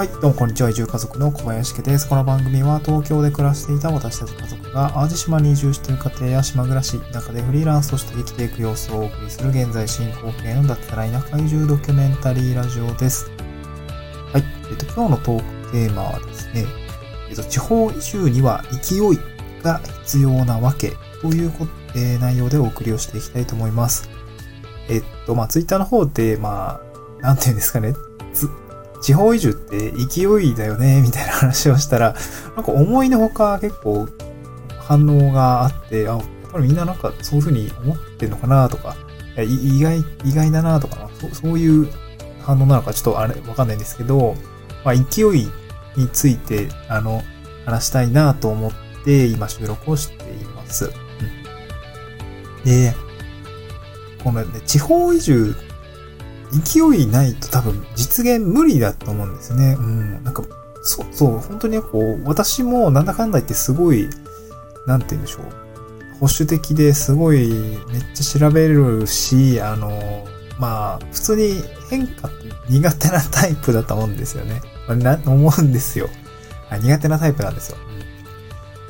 はい、どうもこんにちは。移住家族の小林家です。この番組は東京で暮らしていた私たち家族が淡路島に移住している家庭や島暮らし、中でフリーランスとして生きていく様子をお送りする現在進行形の脱サラ田舎移住ドキュメンタリーラジオです。はい、えっと、今日のトークテーマはですね、えっと、地方移住には勢いが必要なわけというこ、えー内容でお送りをしていきたいと思います。えっと、まあ、ツイッターの方で、まあ、なんていうんですかね、地方移住って勢いだよね、みたいな話をしたら、なんか思いのほか結構反応があって、あ、やっぱりみんななんかそういうふうに思ってんのかなとか、意外、意外だなとかそ、そういう反応なのかちょっとあれ、わかんないんですけど、まあ、勢いについて、あの、話したいなと思って、今収録をしています。うん、で、このね、地方移住勢いないと多分実現無理だと思うんですね。うん。なんか、そう、そう、本当にこう、私もなんだかんだ言ってすごい、なんて言うんでしょう。保守的ですごいめっちゃ調べるし、あの、まあ、普通に変化って苦手なタイプだと思うんですよね。な思うんですよ。あ苦手なタイプなんですよ。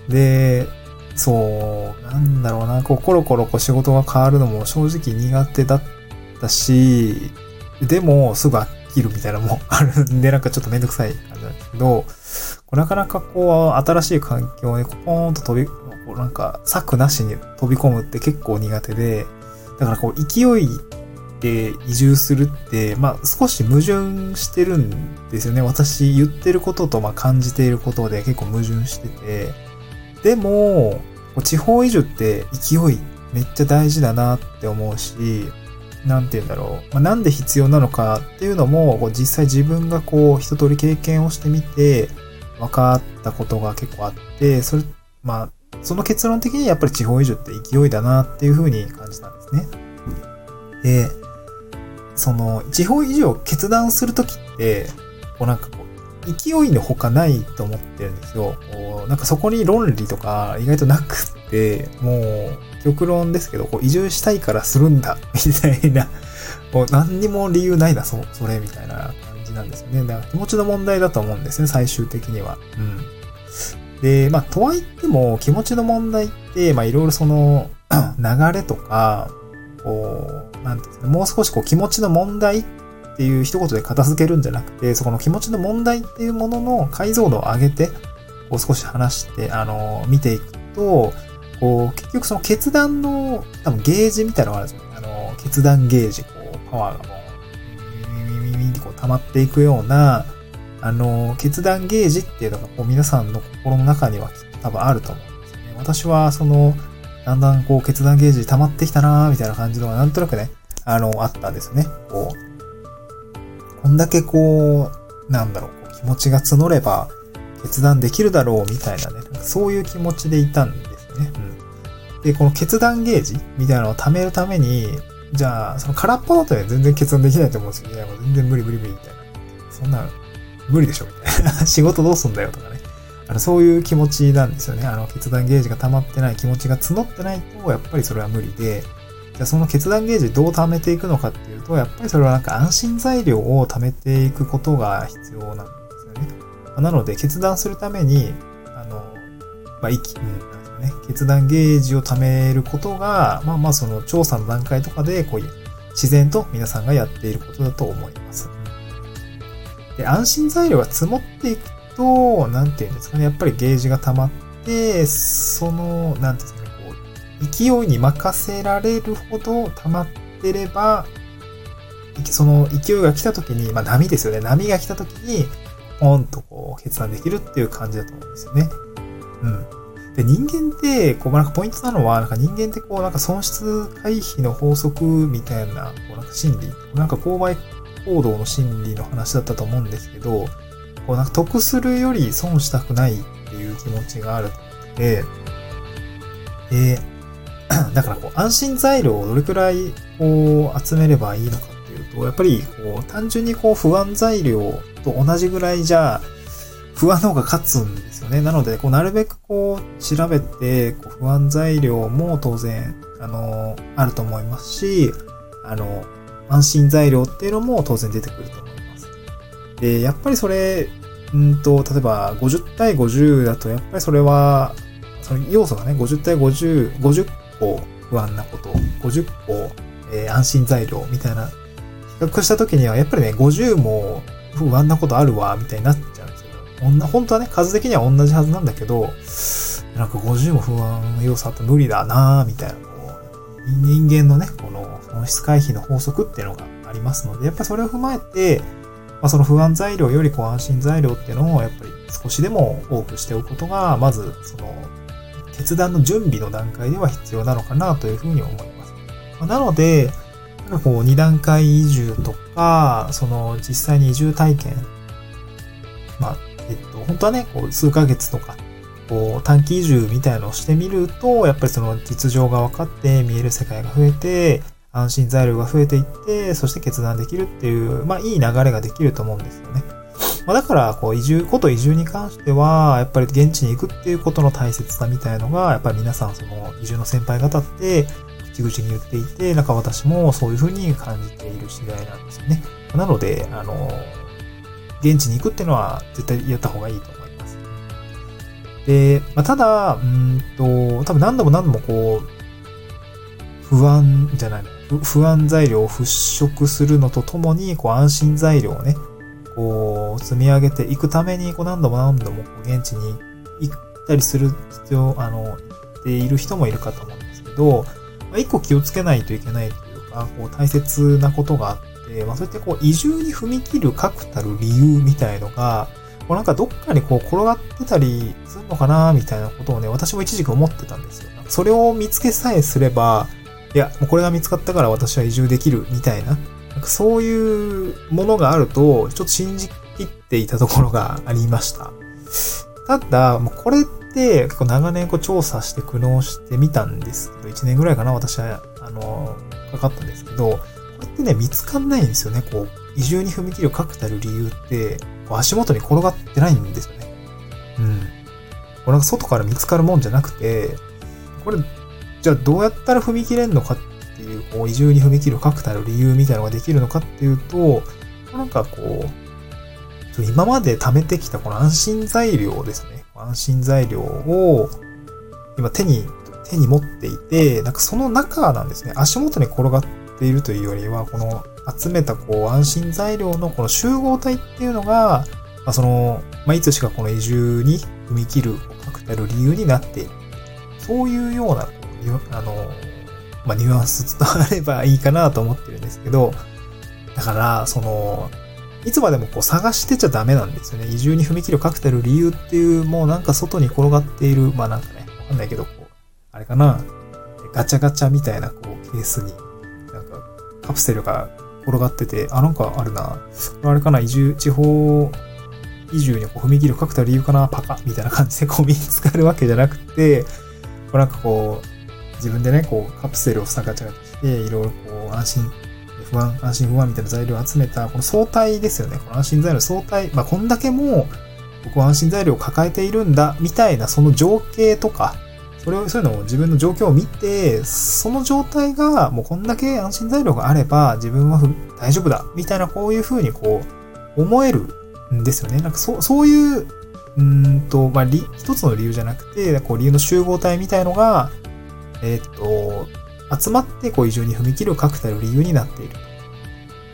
で、そう、なんだろうな、こう、コロコロこう仕事が変わるのも正直苦手だったし、でも、すぐ飽きるみたいなのもあるんで、なんかちょっとめんどくさい感じなんですけど、なかなかこう、新しい環境にポーンと飛び、こうなんか、策なしに飛び込むって結構苦手で、だからこう、勢いで移住するって、まあ少し矛盾してるんですよね。私言ってることとまあ感じていることで結構矛盾してて、でも、地方移住って勢いめっちゃ大事だなって思うし、何て言うんだろう。まあ、なんで必要なのかっていうのも、こう実際自分がこう一通り経験をしてみて、分かったことが結構あって、それ、まあ、その結論的にやっぱり地方移住って勢いだなっていうふうに感じたんですね。で、その、地方移住を決断するときって、こうなんかこう、勢いのほかないと思ってるんですよ。なんかそこに論理とか意外となくって、もう、極論ですけど、こう移住したいからするんだ、みたいな、もう何にも理由ないな、そ、それ、みたいな感じなんですよね。だから気持ちの問題だと思うんですね、最終的には。うん。で、まあ、とはいっても、気持ちの問題って、まあ、いろいろその、流れとか、こう、なんていうんですか、もう少しこう気持ちの問題っっていう一言で片付けるんじゃなくて、そこの気持ちの問題っていうものの解像度を上げて、こう少し話して、あの、見ていくと、こう、結局その決断の、多分ゲージみたいなのがあるんですよね。あの、決断ゲージ、こう、パワーがもう、ミミミミミってこう溜まっていくような、あの、決断ゲージっていうのが、こう、皆さんの心の中には多分あると思うんですよね。私は、その、だんだんこう、決断ゲージ溜まってきたなーみたいな感じのが、なんとなくね、あの、あったんですね。こう、こんだけこう、なんだろう、気持ちが募れば、決断できるだろうみたいなね、なそういう気持ちでいたんですね。うん。で、この決断ゲージみたいなのを貯めるために、じゃあ、その空っぽだとね、全然決断できないと思うんですよ。いや、もう全然無理無理無理みたいな。そんな、無理でしょみたいな。仕事どうすんだよとかね。あの、そういう気持ちなんですよね。あの、決断ゲージが溜まってない、気持ちが募ってないと、やっぱりそれは無理で、じゃあその決断ゲージどう貯めていくのかっていうと、やっぱりそれはなんか安心材料を貯めていくことが必要なんですよね。なので、決断するために、あの、まあ、息、うん、ね、決断ゲージを貯めることが、まあまあその調査の段階とかで、こういう、自然と皆さんがやっていることだと思います。で、安心材料が積もっていくと、なんていうんですかね、やっぱりゲージが溜まって、その、なんていうんですか、勢いに任せられるほど溜まってれば、その勢いが来た時に、まあ波ですよね。波が来た時に、ポンとこう決断できるっていう感じだと思うんですよね。うん。で、人間って、こう、なんかポイントなのは、なんか人間ってこう、なんか損失回避の法則みたいな、こう、なんか心理、なんか購買行動の心理の話だったと思うんですけど、こう、なんか得するより損したくないっていう気持ちがあると思って、で、だからこう、安心材料をどれくらいこう、集めればいいのかっていうと、やっぱりこう、単純にこう、不安材料と同じぐらいじゃ、不安の方が勝つんですよね。なので、なるべくこう、調べて、こう不安材料も当然、あの、あると思いますし、あの、安心材料っていうのも当然出てくると思います。で、やっぱりそれ、うんと、例えば50対50だと、やっぱりそれは、要素がね、50対50、50個不安なこと、50個、えー、安心材料みたいな、比較した時には、やっぱりね、50も不安なことあるわ、みたいになっちゃうんですよ。本当はね、数的には同じはずなんだけど、なんか50も不安の要素あって無理だなみたいな、こう、人間のね、この損失回避の法則っていうのがありますので、やっぱりそれを踏まえて、まあ、その不安材料よりこう安心材料っていうのをやっぱり少しでも多くしておくことが、まずその決断の準備の段階では必要なのかなというふうに思います。ま、なので、なんかこう二段階移住とか、その実際に移住体験、まあ、えっと、本当はね、こう数ヶ月とか、こう短期移住みたいのをしてみると、やっぱりその実情が分かって見える世界が増えて、安心材料が増えていって、そして決断できるっていう、まあいい流れができると思うんですよね。まあ、だから、こう移住、こと移住に関しては、やっぱり現地に行くっていうことの大切さみたいのが、やっぱり皆さんその移住の先輩方って口々に言っていて、なんか私もそういうふうに感じている次第なんですよね。なので、あの、現地に行くっていうのは絶対やった方がいいと思います。で、まあ、ただ、うんと、多分何度も何度もこう、不安じゃない、不安材料を払拭するのとともに、こう安心材料をね、こう積み上げていくために、こう何度も何度も現地に行ったりする必要、あの、っている人もいるかと思うんですけど、まあ、一個気をつけないといけないというか、こう大切なことがあって、まあそういったこう移住に踏み切る確たる理由みたいのが、こうなんかどっかにこう転がってたりするのかなみたいなことをね、私も一時期思ってたんですよ。それを見つけさえすれば、いや、もうこれが見つかったから私は移住できるみたいな、なんかそういうものがあると、ちょっと信じきっていたところがありました。ただ、もうこれって結構長年こう調査して苦悩してみたんですけど、1年ぐらいかな、私は、あの、かかったんですけど、これってね、見つかんないんですよね。こう、移住に踏み切る確たる理由って、こう足元に転がってないんですよね。うん。これなんか外から見つかるもんじゃなくて、これじゃあどうやったら踏み切れるのかっていう、こう、移住に踏み切る確たる理由みたいなのができるのかっていうと、なんかこう、今まで貯めてきたこの安心材料ですね。安心材料を今手に、手に持っていて、なんかその中なんですね。足元に転がっているというよりは、この集めたこう安心材料のこの集合体っていうのが、まあ、その、まあ、いつしかこの移住に踏み切る確たる理由になっている。そういうようなあの、まあ、ニュアンス伝わればいいかなと思ってるんですけど、だから、その、いつまでもこう探してちゃダメなんですよね。移住に踏み切るカクテル理由っていう、もうなんか外に転がっている、まあなんかね、わかんないけど、こう、あれかな、ガチャガチャみたいなこうケースに、なんかカプセルが転がってて、あ、なんかあるな、これあれかな、移住、地方移住にこう踏み切るカクテル理由かな、パカみたいな感じでこう見つかるわけじゃなくて、こうなんかこう、自分でね、こう、カプセルをさガチャガチャして、いろいろこう、安心、不安、安心不安みたいな材料を集めた、この相対ですよね。この安心材料相対、まあ、こんだけもう、僕は安心材料を抱えているんだ、みたいな、その情景とか、それを、そういうのを自分の状況を見て、その状態が、もうこんだけ安心材料があれば、自分は大丈夫だ、みたいな、こういうふうにこう、思えるんですよね。なんかそう、そういう、うんと、まあ、一つの理由じゃなくて、こう、理由の集合体みたいのが、えっ、と、集まってこう移住に踏み切る確たる理由になっている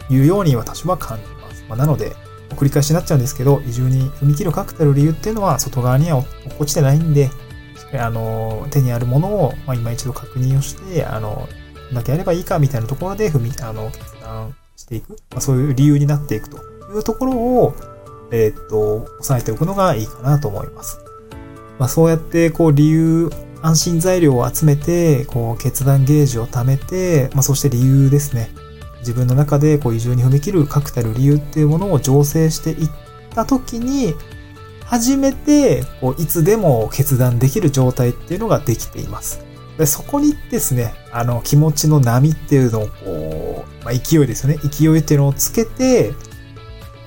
というように私は感じます。まあ、なので、繰り返しになっちゃうんですけど、移住に踏み切る確たる理由っていうのは外側には落っこちてないんで、あの、手にあるものを、まあ、今一度確認をして、あの、こんだけやればいいかみたいなところで踏み、あの、決断していく。まあ、そういう理由になっていくというところを、えー、っと、押さえておくのがいいかなと思います。まあ、そうやって、こう、理由安心材料を集めて、こう、決断ゲージを貯めて、まあ、そして理由ですね。自分の中で、こう、移住に踏み切る確たる理由っていうものを醸成していった時に、初めて、こう、いつでも決断できる状態っていうのができています。でそこにですね、あの、気持ちの波っていうのを、こう、まあ、勢いですよね。勢いっていうのをつけて、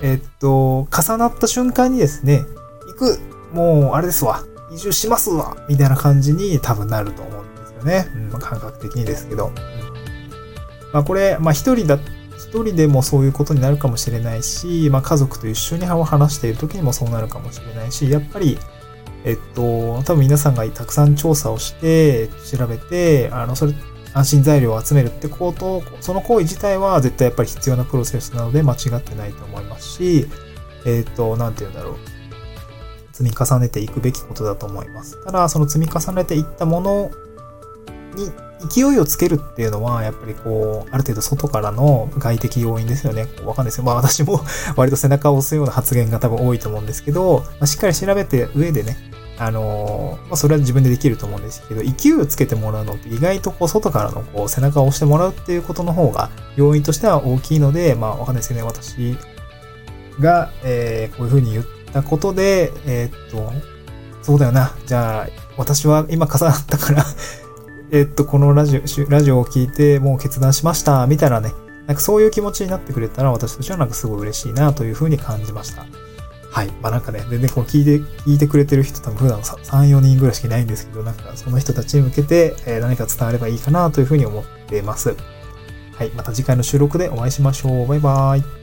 えっと、重なった瞬間にですね、行く、もう、あれですわ。移住しますわみたいな感じに多分なると思うんですよね。うん、まあ、感覚的にですけど。うん、まあこれ、まあ一人だ、一人でもそういうことになるかもしれないし、まあ家族と一緒に話している時にもそうなるかもしれないし、やっぱり、えっと、多分皆さんがたくさん調査をして、調べて、あの、それ、安心材料を集めるってこと、その行為自体は絶対やっぱり必要なプロセスなので間違ってないと思いますし、えっと、なんて言うんだろう。積み重ねていくべきことだと思います。ただ、その積み重ねていったものに勢いをつけるっていうのは、やっぱりこう、ある程度外からの外的要因ですよね。わかんないですよ。まあ私も 割と背中を押すような発言が多分多いと思うんですけど、まあ、しっかり調べて上でね、あのー、まあそれは自分でできると思うんですけど、勢いをつけてもらうのって意外とこう外からのこう背中を押してもらうっていうことの方が要因としては大きいので、まあわかんないですけどね、私が、えー、こういうふうに言ってたことで、えー、っと、そうだよな。じゃあ、私は今重なったから えっと、このラジオ、ラジオを聞いてもう決断しました、みたいなね、なんかそういう気持ちになってくれたら私としてはなんかすごい嬉しいなというふうに感じました。はい。まあなんかね、全然こう聞いて、聞いてくれてる人多分普段3、4人ぐらいしかいないんですけど、なんかその人たちに向けて、え何か伝わればいいかなというふうに思っています。はい。また次回の収録でお会いしましょう。バイバーイ。